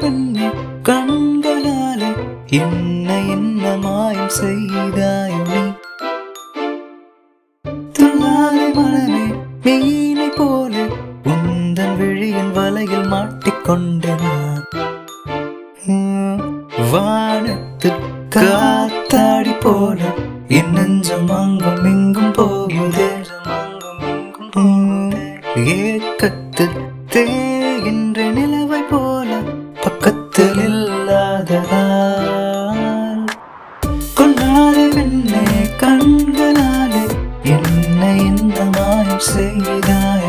பெண்ணே கண்களாலே என்ன என்ன மாயம் செய்தாய் நீ. துள்ளாரை மனமே மீனை போல உந்தன் விழியின் வலையில் மாட்டிக்கொண்ட நான் வானத்தில் காத்தாடி போல என் நெஞ்சம் அங்கும் இங்கும் போகுது. ஏக்கத்தில் தே மறந்ததால் கொண்டாடு என்னை கண்களாலே என்னை இந்த மாயம் செய்தாய்.